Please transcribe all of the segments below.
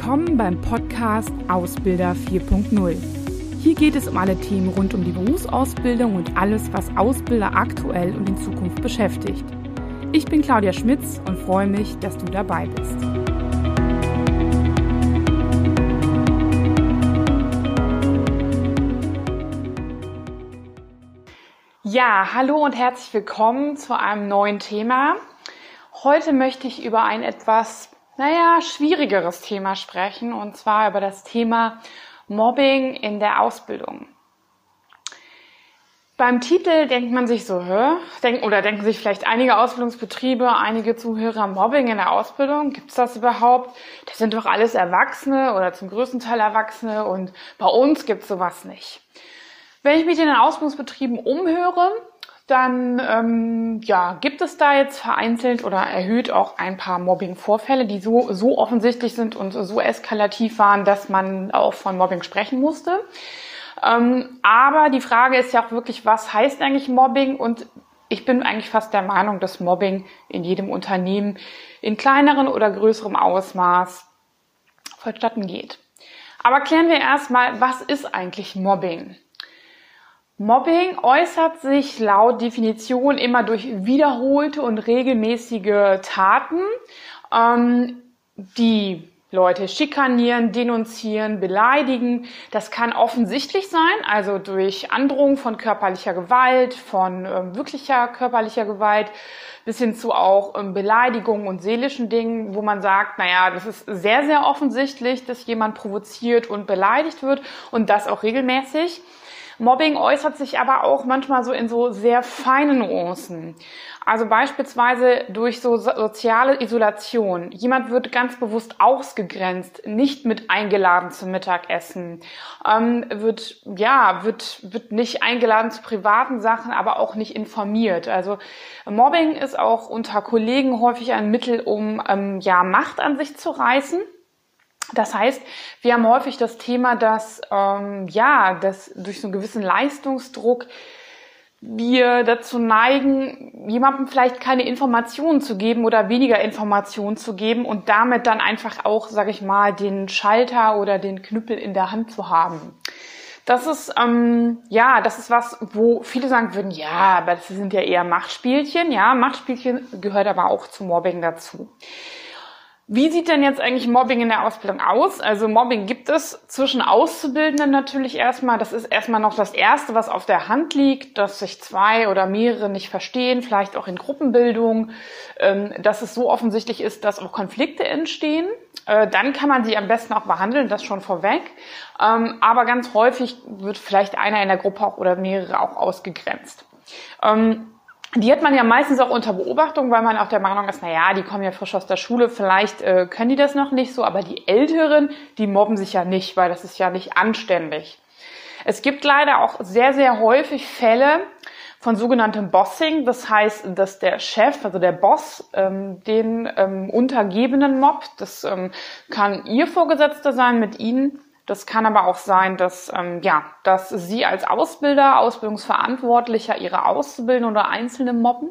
Willkommen beim Podcast Ausbilder 4.0. Hier geht es um alle Themen rund um die Berufsausbildung und alles, was Ausbilder aktuell und in Zukunft beschäftigt. Ich bin Claudia Schmitz und freue mich, dass du dabei bist. Ja, hallo und herzlich willkommen zu einem neuen Thema. Heute möchte ich über ein etwas naja, schwierigeres Thema sprechen, und zwar über das Thema Mobbing in der Ausbildung. Beim Titel denkt man sich so, hä? Denk, oder denken sich vielleicht einige Ausbildungsbetriebe, einige Zuhörer, Mobbing in der Ausbildung, gibt's das überhaupt? Das sind doch alles Erwachsene oder zum größten Teil Erwachsene und bei uns gibt's sowas nicht. Wenn ich mich in den Ausbildungsbetrieben umhöre, dann ähm, ja, gibt es da jetzt vereinzelt oder erhöht auch ein paar Mobbing-Vorfälle, die so, so offensichtlich sind und so eskalativ waren, dass man auch von Mobbing sprechen musste. Ähm, aber die Frage ist ja auch wirklich, was heißt eigentlich Mobbing? Und ich bin eigentlich fast der Meinung, dass Mobbing in jedem Unternehmen in kleinerem oder größerem Ausmaß vonstatten geht. Aber klären wir erstmal, was ist eigentlich Mobbing? Mobbing äußert sich laut Definition immer durch wiederholte und regelmäßige Taten, ähm, die Leute schikanieren, denunzieren, beleidigen. Das kann offensichtlich sein, also durch Androhung von körperlicher Gewalt, von ähm, wirklicher körperlicher Gewalt, bis hin zu auch ähm, Beleidigungen und seelischen Dingen, wo man sagt, naja, das ist sehr, sehr offensichtlich, dass jemand provoziert und beleidigt wird und das auch regelmäßig. Mobbing äußert sich aber auch manchmal so in so sehr feinen Nuancen. Also beispielsweise durch so soziale Isolation. Jemand wird ganz bewusst ausgegrenzt, nicht mit eingeladen zum Mittagessen, ähm, wird, ja, wird, wird nicht eingeladen zu privaten Sachen, aber auch nicht informiert. Also Mobbing ist auch unter Kollegen häufig ein Mittel, um, ähm, ja, Macht an sich zu reißen. Das heißt, wir haben häufig das Thema, dass ähm, ja, dass durch so einen gewissen Leistungsdruck wir dazu neigen, jemandem vielleicht keine Informationen zu geben oder weniger Informationen zu geben und damit dann einfach auch, sage ich mal, den Schalter oder den Knüppel in der Hand zu haben. Das ist ähm, ja, das ist was, wo viele sagen würden, ja, aber das sind ja eher Machtspielchen. Ja, Machtspielchen gehört aber auch zu Mobbing dazu. Wie sieht denn jetzt eigentlich Mobbing in der Ausbildung aus? Also Mobbing gibt es zwischen Auszubildenden natürlich erstmal. Das ist erstmal noch das Erste, was auf der Hand liegt, dass sich zwei oder mehrere nicht verstehen, vielleicht auch in Gruppenbildung, ähm, dass es so offensichtlich ist, dass auch Konflikte entstehen. Äh, dann kann man sie am besten auch behandeln, das schon vorweg. Ähm, aber ganz häufig wird vielleicht einer in der Gruppe auch oder mehrere auch ausgegrenzt. Ähm, die hat man ja meistens auch unter Beobachtung, weil man auch der Meinung ist, na ja, die kommen ja frisch aus der Schule, vielleicht äh, können die das noch nicht so, aber die Älteren, die mobben sich ja nicht, weil das ist ja nicht anständig. Es gibt leider auch sehr, sehr häufig Fälle von sogenanntem Bossing, das heißt, dass der Chef, also der Boss, ähm, den ähm, Untergebenen mobbt. Das ähm, kann ihr Vorgesetzter sein mit ihnen das kann aber auch sein, dass, ähm, ja, dass Sie als Ausbilder, Ausbildungsverantwortlicher Ihre Auszubildenden oder Einzelne mobben.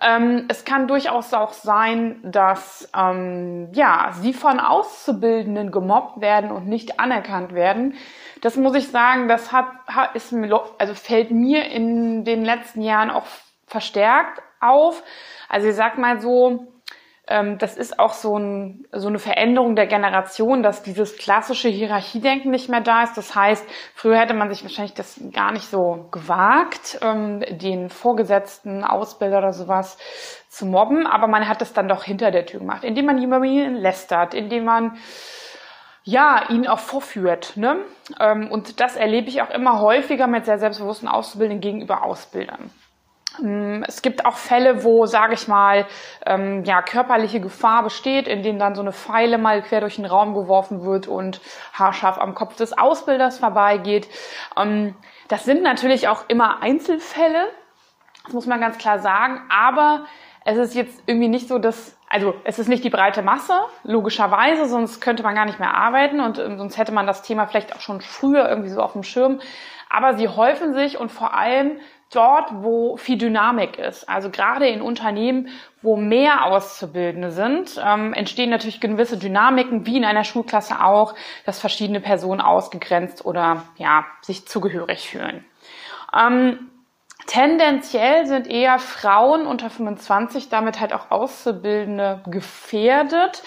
Ähm, es kann durchaus auch sein, dass ähm, ja, Sie von Auszubildenden gemobbt werden und nicht anerkannt werden. Das muss ich sagen, das hat, ist also fällt mir in den letzten Jahren auch verstärkt auf. Also ich sag mal so, das ist auch so, ein, so eine Veränderung der Generation, dass dieses klassische Hierarchiedenken nicht mehr da ist. Das heißt, früher hätte man sich wahrscheinlich das gar nicht so gewagt, ähm, den Vorgesetzten, Ausbilder oder sowas zu mobben, aber man hat es dann doch hinter der Tür gemacht, indem man jemanden lästert, indem man ja, ihn auch vorführt. Ne? Ähm, und das erlebe ich auch immer häufiger mit sehr selbstbewussten Auszubildenden gegenüber Ausbildern. Ähm, es gibt auch Fälle, wo, sage ich mal, ähm, ja, körperliche Gefahr besteht, in denen dann so eine Pfeile mal quer durch den Raum geworfen wird und haarscharf am Kopf des Ausbilders vorbeigeht. Ähm, das sind natürlich auch immer Einzelfälle, das muss man ganz klar sagen, aber es ist jetzt irgendwie nicht so, dass, also es ist nicht die breite Masse, logischerweise, sonst könnte man gar nicht mehr arbeiten und ähm, sonst hätte man das Thema vielleicht auch schon früher irgendwie so auf dem Schirm. Aber sie häufen sich und vor allem dort, wo viel Dynamik ist. Also gerade in Unternehmen, wo mehr Auszubildende sind, ähm, entstehen natürlich gewisse Dynamiken, wie in einer Schulklasse auch, dass verschiedene Personen ausgegrenzt oder ja sich zugehörig fühlen. Ähm, Tendenziell sind eher Frauen unter 25 damit halt auch Auszubildende gefährdet.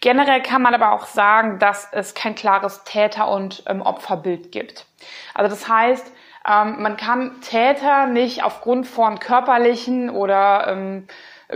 Generell kann man aber auch sagen, dass es kein klares Täter- und ähm, Opferbild gibt. Also das heißt, ähm, man kann Täter nicht aufgrund von körperlichen oder ähm,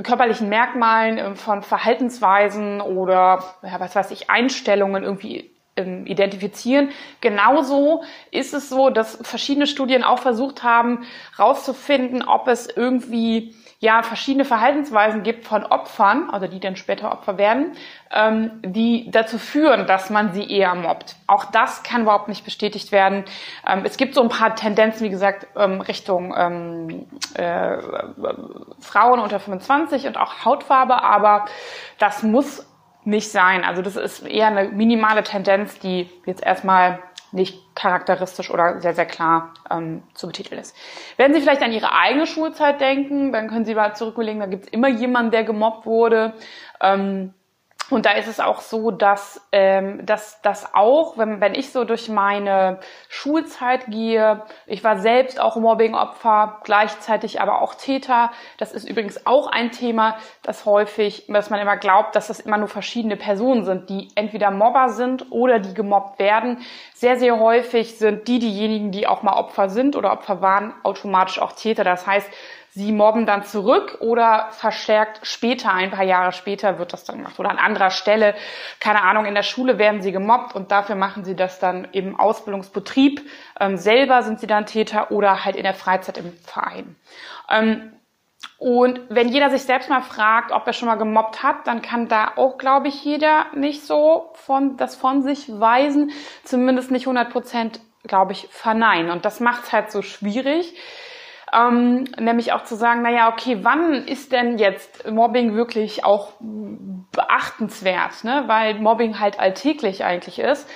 körperlichen Merkmalen, ähm, von Verhaltensweisen oder ja, was weiß ich, Einstellungen irgendwie ähm, identifizieren. Genauso ist es so, dass verschiedene Studien auch versucht haben, herauszufinden, ob es irgendwie ja verschiedene Verhaltensweisen gibt von Opfern, also die dann später Opfer werden, ähm, die dazu führen, dass man sie eher mobbt. Auch das kann überhaupt nicht bestätigt werden. Ähm, es gibt so ein paar Tendenzen, wie gesagt, ähm, Richtung ähm, äh, Frauen unter 25 und auch Hautfarbe, aber das muss nicht sein. Also das ist eher eine minimale Tendenz, die jetzt erstmal nicht charakteristisch oder sehr, sehr klar ähm, zu betiteln ist. Wenn Sie vielleicht an Ihre eigene Schulzeit denken, dann können Sie mal zurücklegen, da gibt es immer jemanden, der gemobbt wurde. Ähm, und da ist es auch so, dass, ähm, dass das auch, wenn, wenn ich so durch meine Schulzeit gehe, ich war selbst auch Mobbingopfer, gleichzeitig aber auch Täter. Das ist übrigens auch ein Thema, das häufig, dass man immer glaubt, dass das immer nur verschiedene Personen sind, die entweder Mobber sind oder die gemobbt werden. Sehr, sehr häufig sind die diejenigen, die auch mal Opfer sind oder Opfer waren, automatisch auch Täter. Das heißt, sie mobben dann zurück oder verstärkt später, ein paar Jahre später wird das dann gemacht oder an anderer Stelle, keine Ahnung, in der Schule werden sie gemobbt und dafür machen sie das dann im Ausbildungsbetrieb. Ähm, selber sind sie dann Täter oder halt in der Freizeit im Verein. Ähm, und wenn jeder sich selbst mal fragt, ob er schon mal gemobbt hat, dann kann da auch, glaube ich, jeder nicht so von, das von sich weisen, zumindest nicht 100 Prozent, glaube ich, verneinen. Und das macht es halt so schwierig, ähm, nämlich auch zu sagen, naja, okay, wann ist denn jetzt Mobbing wirklich auch beachtenswert, ne? weil Mobbing halt alltäglich eigentlich ist.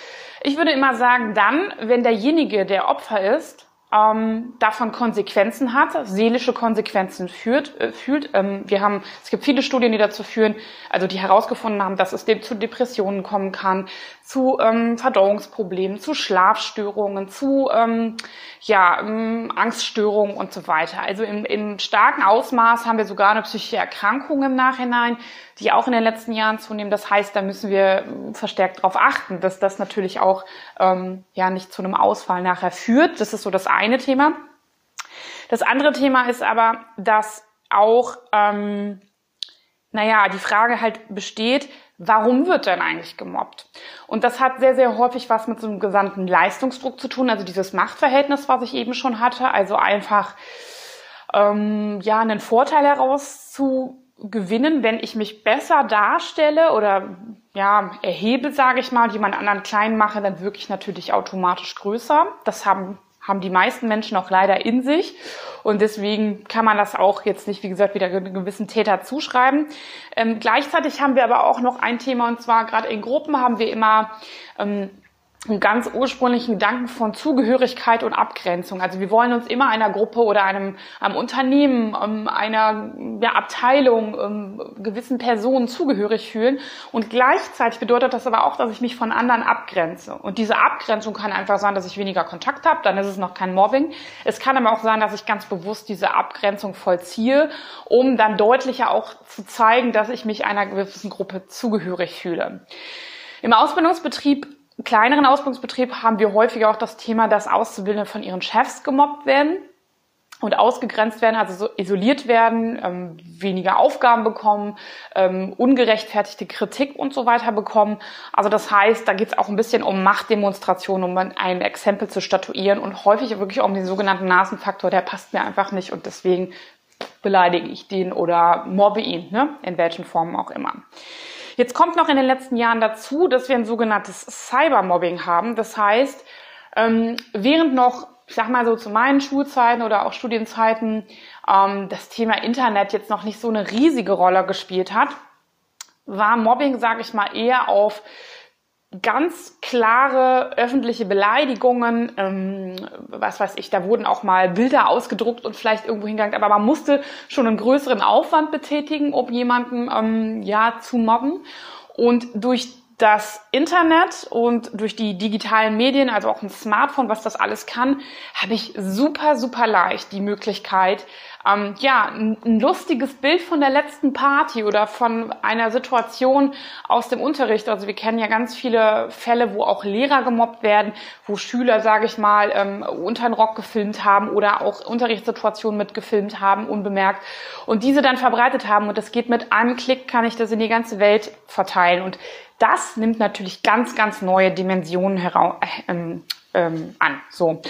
Ich würde immer sagen, dann, wenn derjenige, der Opfer ist, ähm, davon Konsequenzen hat, seelische Konsequenzen führt, äh, fühlt. Ähm, wir haben, es gibt viele Studien, die dazu führen, also die herausgefunden haben, dass es zu Depressionen kommen kann, zu ähm, Verdauungsproblemen, zu Schlafstörungen, zu ähm, ja, ähm, Angststörungen und so weiter. Also im, im starken Ausmaß haben wir sogar eine psychische Erkrankung im Nachhinein, die auch in den letzten Jahren zunehmen. Das heißt, da müssen wir verstärkt darauf achten, dass das natürlich auch ähm, ja nicht zu einem Ausfall nachher führt. Das ist so das Thema. Das andere Thema ist aber, dass auch ähm, naja, die Frage halt besteht, warum wird denn eigentlich gemobbt? Und das hat sehr, sehr häufig was mit so einem gesamten Leistungsdruck zu tun, also dieses Machtverhältnis, was ich eben schon hatte, also einfach ähm, ja einen Vorteil herauszugewinnen, wenn ich mich besser darstelle oder ja erhebe, sage ich mal, jemand anderen klein mache, dann wirklich natürlich automatisch größer. Das haben haben die meisten Menschen auch leider in sich. Und deswegen kann man das auch jetzt nicht, wie gesagt, wieder einem gewissen Täter zuschreiben. Ähm, gleichzeitig haben wir aber auch noch ein Thema, und zwar gerade in Gruppen haben wir immer ähm, einen ganz ursprünglichen Gedanken von Zugehörigkeit und Abgrenzung. Also wir wollen uns immer einer Gruppe oder einem, einem Unternehmen, ähm, einer ja, Abteilung, ähm, gewissen Personen zugehörig fühlen. Und gleichzeitig bedeutet das aber auch, dass ich mich von anderen abgrenze. Und diese Abgrenzung kann einfach sein, dass ich weniger Kontakt habe, dann ist es noch kein Mobbing. Es kann aber auch sein, dass ich ganz bewusst diese Abgrenzung vollziehe, um dann deutlicher auch zu zeigen, dass ich mich einer gewissen Gruppe zugehörig fühle. Im Ausbildungsbetrieb kleineren Ausbildungsbetrieb haben wir häufiger auch das Thema, dass Auszubildende von ihren Chefs gemobbt werden und ausgegrenzt werden, also so isoliert werden, ähm, weniger Aufgaben bekommen, ähm, ungerechtfertigte Kritik und so weiter bekommen. Also das heißt, da geht es auch ein bisschen um Machtdemonstration, um ein Exempel zu statuieren und häufig wirklich um den sogenannten Nasenfaktor, der passt mir einfach nicht und deswegen beleidige ich den oder mobbe ihn, ne? in welchen Formen auch immer. Jetzt kommt noch in den letzten Jahren dazu, dass wir ein sogenanntes Cybermobbing haben. Das heißt, ähm, während noch, ich sag mal so zu meinen Schulzeiten oder auch Studienzeiten, ähm, das Thema Internet jetzt noch nicht so eine riesige Rolle gespielt hat, war Mobbing, sage ich mal, eher auf ganz klare öffentliche Beleidigungen, ähm, was weiß ich, da wurden auch mal Bilder ausgedruckt und vielleicht irgendwo hingegangen, aber man musste schon einen größeren Aufwand betätigen, um jemanden ähm, ja zu mobben. Und durch das Internet und durch die digitalen Medien, also auch ein Smartphone, was das alles kann, habe ich super, super leicht die Möglichkeit, ähm, ja, ein, lustiges Bild von der letzten Party oder von einer Situation aus dem Unterricht. Also wir kennen ja ganz viele Fälle, wo auch Lehrer gemobbt werden, wo Schüler, sage ich mal, ähm, unter den Rock gefilmt haben oder auch Unterrichtssituationen mitgefilmt haben, unbemerkt und diese dann verbreitet haben. Und das geht mit einem Klick, kann ich das in die ganze Welt verteilen. Und das nimmt natürlich ganz, ganz neue Dimensionen heraus, äh, ähm, ähm, an. So.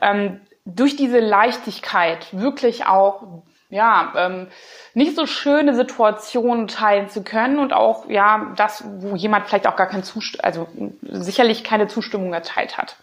Ähm, durch diese Leichtigkeit wirklich auch ja ähm, nicht so schöne Situationen teilen zu können und auch ja das, wo jemand vielleicht auch gar kein Zustimmung, also sicherlich keine Zustimmung erteilt hat.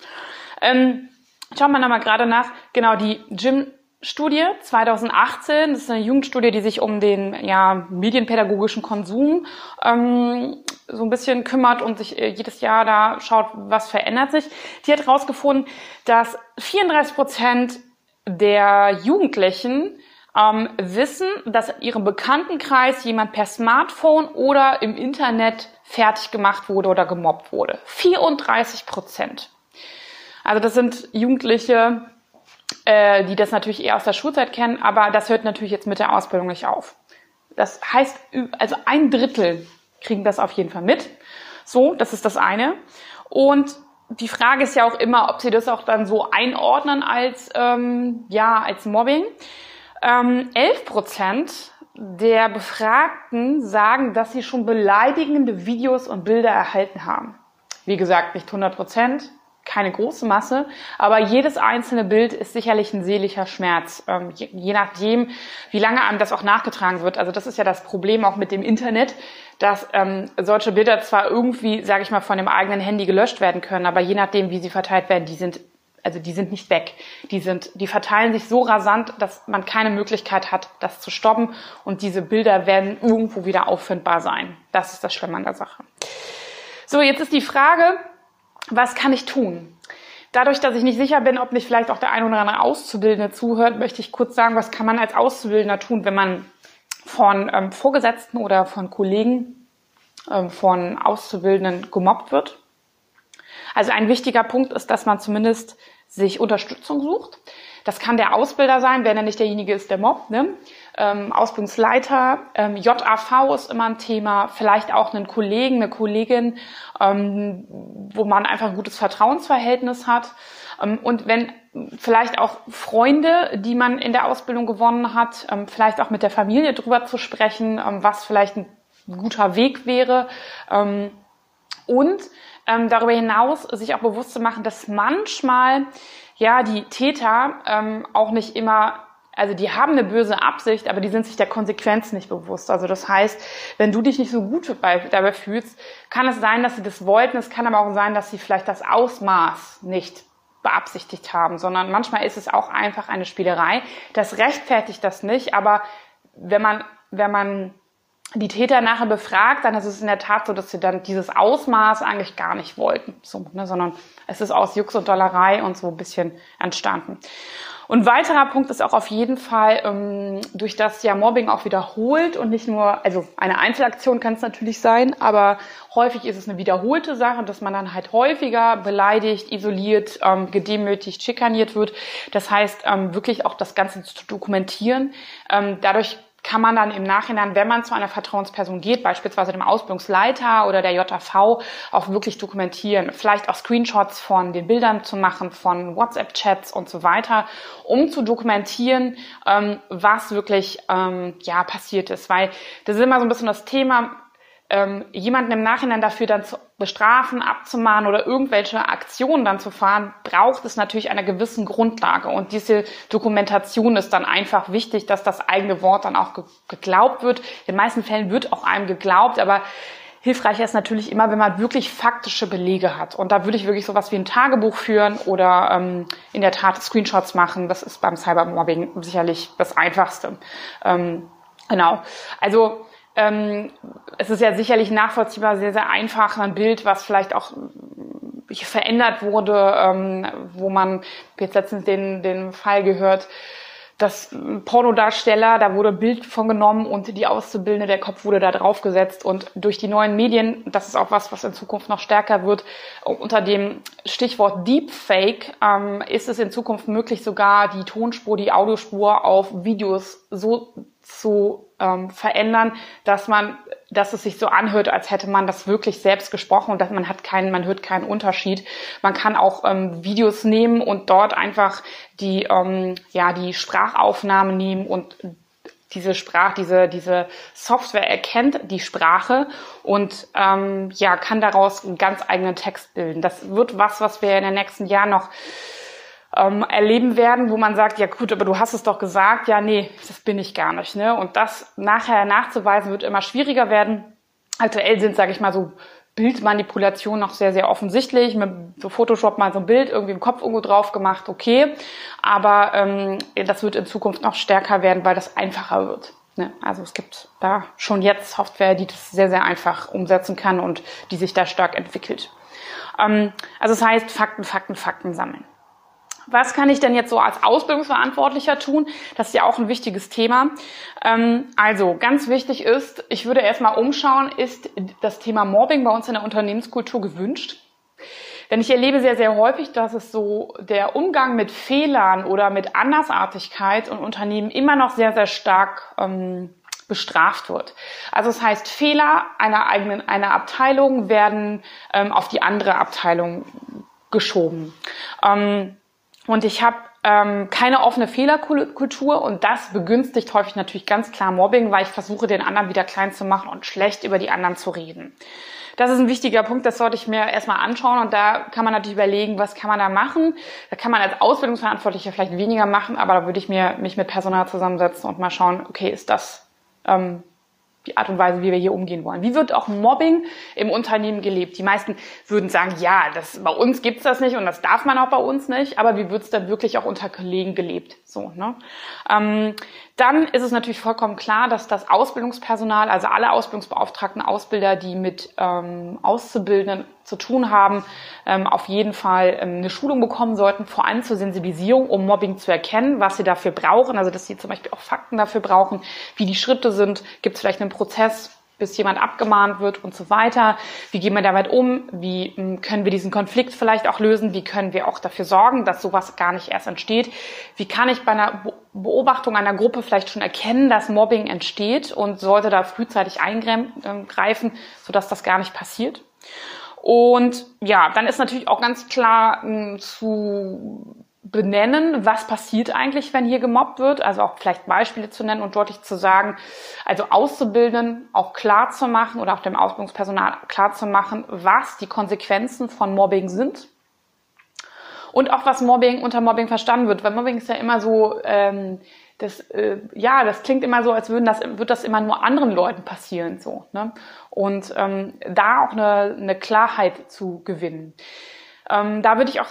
Ähm, schauen wir nochmal gerade nach. Genau die Jim Studie 2018, das ist eine Jugendstudie, die sich um den ja, medienpädagogischen Konsum ähm, so ein bisschen kümmert und sich äh, jedes Jahr da schaut, was verändert sich. Die hat herausgefunden, dass 34 Prozent der Jugendlichen ähm, wissen, dass in ihrem Bekanntenkreis jemand per Smartphone oder im Internet fertig gemacht wurde oder gemobbt wurde. 34 Prozent. Also das sind Jugendliche, äh, die das natürlich eher aus der Schulzeit kennen, aber das hört natürlich jetzt mit der Ausbildung nicht auf. Das heißt, also ein Drittel kriegen das auf jeden Fall mit. So, das ist das eine. Und die Frage ist ja auch immer, ob sie das auch dann so einordnen als ähm, ja als Mobbing. Ähm, 11 Prozent der Befragten sagen, dass sie schon beleidigende Videos und Bilder erhalten haben. Wie gesagt, nicht 100 Prozent, keine große Masse, aber jedes einzelne Bild ist sicherlich ein seelischer Schmerz, ähm, je, je, nachdem, wie lange einem das auch nachgetragen wird. Also das ist ja das Problem auch mit dem Internet, dass ähm, solche Bilder zwar irgendwie, sage ich mal, von dem eigenen Handy gelöscht werden können, aber je nachdem, wie sie verteilt werden, die sind also die sind nicht weg. Die sind, die verteilen sich so rasant, dass man keine Möglichkeit hat, das zu stoppen. Und diese Bilder werden irgendwo wieder auffindbar sein. Das ist das Schlimme an der Sache. So, jetzt ist die Frage, was kann ich tun? Dadurch, dass ich nicht sicher bin, ob nicht vielleicht auch der ein oder andere Auszubildende zuhört, möchte ich kurz sagen, was kann man als Auszubildender tun, wenn man von ähm, Vorgesetzten oder von Kollegen, ähm, von Auszubildenden gemobbt wird. Also ein wichtiger Punkt ist, dass man zumindest sich Unterstützung sucht. Das kann der Ausbilder sein, wenn er nicht derjenige ist, der mobbt. Ne? Ähm, Ausbildungsleiter, ähm, JAV ist immer ein Thema, vielleicht auch einen Kollegen, eine Kollegin, ähm, wo man einfach ein gutes Vertrauensverhältnis hat. Ähm, und wenn vielleicht auch Freunde, die man in der Ausbildung gewonnen hat, ähm, vielleicht auch mit der Familie drüber zu sprechen, ähm, was vielleicht ein guter Weg wäre. Und darüber hinaus sich auch bewusst zu machen, dass manchmal ja die Täter ähm, auch nicht immer also die haben eine böse Absicht, aber die sind sich der Konsequenz nicht bewusst. Also das heißt, wenn du dich nicht so gut dabei fühlst, kann es sein, dass sie das wollten. Es kann aber auch sein, dass sie vielleicht das Ausmaß nicht beabsichtigt haben, sondern manchmal ist es auch einfach eine Spielerei. Das rechtfertigt das nicht, aber wenn man, wenn man die Täter nachher befragt, dann ist es in der Tat so, dass sie dann dieses Ausmaß eigentlich gar nicht wollten, so, ne, sondern es ist aus Jux und Dollerei und so ein bisschen entstanden. Und weiterer Punkt ist auch auf jeden Fall, ähm, durch das ja Mobbing auch wiederholt und nicht nur, also eine Einzelaktion kann es natürlich sein, aber häufig ist es eine wiederholte Sache, dass man dann halt häufiger beleidigt, isoliert, ähm, gedemütigt, schikaniert wird. Das heißt, ähm, wirklich auch das Ganze zu dokumentieren. Ähm, dadurch kann man dann im Nachhinein, wenn man zu einer Vertrauensperson geht, beispielsweise dem Ausbildungsleiter oder der JV, auch wirklich dokumentieren. Vielleicht auch Screenshots von den Bildern zu machen, von WhatsApp-Chats und so weiter, um zu dokumentieren, ähm, was wirklich ähm, ja passiert ist. Weil das ist immer so ein bisschen das Thema, ähm, jemanden im Nachhinein dafür dann zu bestrafen, abzumahnen oder irgendwelche Aktionen dann zu fahren, braucht es natürlich einer gewissen Grundlage. Und diese Dokumentation ist dann einfach wichtig, dass das eigene Wort dann auch ge geglaubt wird. In den meisten Fällen wird auch einem geglaubt, aber hilfreicher ist natürlich immer, wenn man wirklich faktische Belege hat. Und da würde ich wirklich sowas wie ein Tagebuch führen oder ähm, in der Tat Screenshots machen. Das ist beim Cybermobbing sicherlich das Einfachste. Ähm, genau. Also ähm, es ist ja sicherlich nachvollziehbar sehr, sehr einfach ein Bild, was vielleicht auch verändert wurde, ähm, wo man jetzt letztens den, den Fall gehört, dass Pornodarsteller, da wurde Bild von genommen und die Auszubildende, der Kopf wurde da draufgesetzt und durch die neuen Medien, das ist auch was, was in Zukunft noch stärker wird, unter dem Stichwort Deepfake ähm, ist es in Zukunft möglich, sogar die Tonspur, die Audiospur auf Videos so zu ähm, verändern, dass man, dass es sich so anhört, als hätte man das wirklich selbst gesprochen und dass man hat keinen, man hört keinen Unterschied. Man kann auch ähm, Videos nehmen und dort einfach die, ähm, ja, die Sprachaufnahme nehmen und diese Sprache, diese, diese Software erkennt die Sprache und ähm, ja, kann daraus einen ganz eigenen Text bilden. Das wird was, was wir in den nächsten Jahren noch ähm, erleben werden, wo man sagt, ja gut, aber du hast es doch gesagt, ja nee, das bin ich gar nicht. Ne? Und das nachher nachzuweisen wird immer schwieriger werden. Aktuell sind, sage ich mal, so Bildmanipulationen noch sehr, sehr offensichtlich. Mit so Photoshop mal so ein Bild irgendwie im Kopf irgendwo drauf gemacht, okay. Aber ähm, das wird in Zukunft noch stärker werden, weil das einfacher wird. Ne? Also es gibt da schon jetzt Software, die das sehr, sehr einfach umsetzen kann und die sich da stark entwickelt. Ähm, also es heißt Fakten, Fakten, Fakten sammeln. Was kann ich denn jetzt so als Ausbildungsverantwortlicher tun? Das ist ja auch ein wichtiges Thema. Ähm, also ganz wichtig ist, ich würde erstmal umschauen, ist das Thema Mobbing bei uns in der Unternehmenskultur gewünscht? Denn ich erlebe sehr, sehr häufig, dass es so der Umgang mit Fehlern oder mit Andersartigkeit und Unternehmen immer noch sehr, sehr stark ähm, bestraft wird. Also das heißt, Fehler einer eigenen einer Abteilung werden ähm, auf die andere Abteilung geschoben. Ähm, und ich habe ähm, keine offene Fehlerkultur und das begünstigt häufig natürlich ganz klar Mobbing, weil ich versuche, den anderen wieder klein zu machen und schlecht über die anderen zu reden. Das ist ein wichtiger Punkt, das sollte ich mir erstmal anschauen und da kann man natürlich überlegen, was kann man da machen. Da kann man als Ausbildungsverantwortlicher vielleicht weniger machen, aber da würde ich mir mich mit Personal zusammensetzen und mal schauen, okay, ist das ähm, die Art und Weise, wie wir hier umgehen wollen. Wie wird auch Mobbing im Unternehmen gelebt? Die meisten würden sagen, ja, das, bei uns gibt's das nicht und das darf man auch bei uns nicht, aber wie wird's dann wirklich auch unter Kollegen gelebt? So, ne? Ähm, dann ist es natürlich vollkommen klar, dass das Ausbildungspersonal, also alle Ausbildungsbeauftragten, Ausbilder, die mit ähm, Auszubildenden zu tun haben, ähm, auf jeden Fall ähm, eine Schulung bekommen sollten, vor allem zur Sensibilisierung, um Mobbing zu erkennen, was sie dafür brauchen, also dass sie zum Beispiel auch Fakten dafür brauchen, wie die Schritte sind, gibt es vielleicht einen Prozess, bis jemand abgemahnt wird und so weiter. Wie gehen wir damit um? Wie hm, können wir diesen Konflikt vielleicht auch lösen? Wie können wir auch dafür sorgen, dass sowas gar nicht erst entsteht? Wie kann ich bei einer Beobachtung einer Gruppe vielleicht schon erkennen, dass Mobbing entsteht und sollte da frühzeitig eingreifen, sodass das gar nicht passiert? Und ja, dann ist natürlich auch ganz klar hm, zu benennen, was passiert eigentlich, wenn hier gemobbt wird, also auch vielleicht Beispiele zu nennen und deutlich zu sagen, also Auszubildenden auch klar zu machen oder auch dem Ausbildungspersonal klar zu machen, was die Konsequenzen von Mobbing sind und auch was Mobbing unter Mobbing verstanden wird, weil Mobbing ist ja immer so, ähm, das, äh, ja, das klingt immer so, als würden das, wird das immer nur anderen Leuten passieren, so, ne? Und ähm, da auch eine, eine Klarheit zu gewinnen. Ähm, da würde ich auch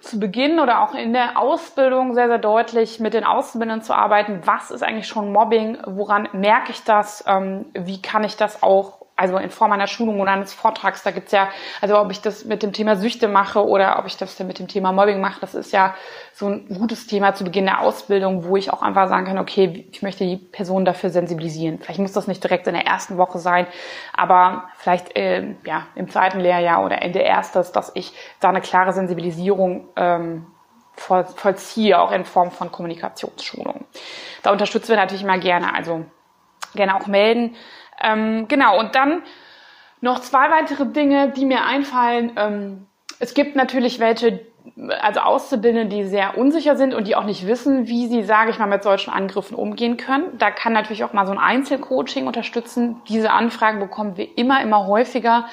zu Beginn oder auch in der Ausbildung sehr, sehr deutlich mit den Auszubildenden zu arbeiten. Was ist eigentlich schon Mobbing? Woran merke ich das? Ähm, wie kann ich das auch also in Form einer Schulung oder eines Vortrags, da gibt's ja, also ob ich das mit dem Thema Süchte mache oder ob ich das mit dem Thema Mobbing mache, das ist ja so ein gutes Thema zu Beginn der Ausbildung, wo ich auch einfach sagen kann, okay, ich möchte die Person dafür sensibilisieren. Vielleicht muss das nicht direkt in der ersten Woche sein, aber vielleicht äh, ja im zweiten Lehrjahr oder Ende erstes, dass ich da eine klare Sensibilisierung ähm, voll, vollziehe, auch in Form von Kommunikationsschulung. Da unterstützen wir natürlich immer gerne, also gerne auch melden. Ähm, genau, und dann noch zwei weitere Dinge, die mir einfallen. Ähm, es gibt natürlich welche, also Auszubildende, die sehr unsicher sind und die auch nicht wissen, wie sie, sage ich mal, mit solchen Angriffen umgehen können. Da kann natürlich auch mal so ein Einzelcoaching unterstützen. Diese Anfragen bekommen wir immer, immer häufiger.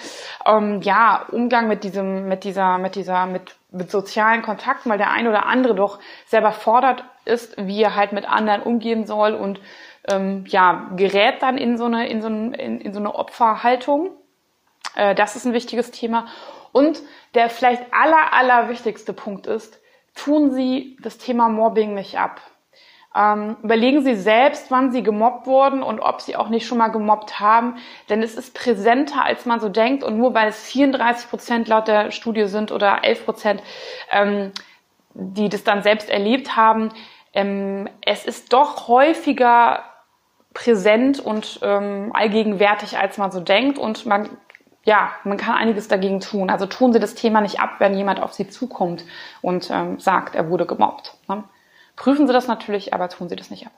Ähm, ja, Umgang mit diesem, mit dieser, mit dieser, mit, mit sozialen Kontakten, weil der eine oder andere doch selber fordert ist, wie er halt mit anderen umgehen soll und ähm, ja, gerät dann in so eine, in so, ein, in, in so eine Opferhaltung. Äh, das ist ein wichtiges Thema. Und der vielleicht aller, aller wichtigste Punkt ist, tun Sie das Thema Mobbing nicht ab. Ähm, überlegen Sie selbst, wann Sie gemobbt wurden und ob Sie auch nicht schon mal gemobbt haben, denn es ist präsenter, als man so denkt und nur weil es 34 Prozent laut der Studie sind oder 11 Prozent, ähm, die das dann selbst erlebt haben, ähm, es ist doch häufiger präsent und ähm, allgegenwärtig, als man so denkt und man ja, man kann einiges dagegen tun. Also tun Sie das Thema nicht ab, wenn jemand auf Sie zukommt und ähm, sagt, er wurde gemobbt. Ne? Prüfen Sie das natürlich, aber tun Sie das nicht ab.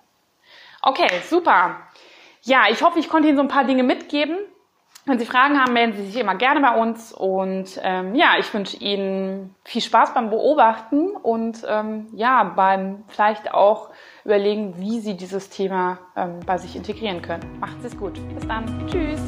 Okay, super. Ja, ich hoffe, ich konnte Ihnen so ein paar Dinge mitgeben. Wenn Sie Fragen haben, melden Sie sich immer gerne bei uns. Und ähm, ja, ich wünsche Ihnen viel Spaß beim Beobachten und ähm, ja, beim vielleicht auch überlegen, wie Sie dieses Thema ähm, bei sich integrieren können. Macht es gut. Bis dann. Tschüss.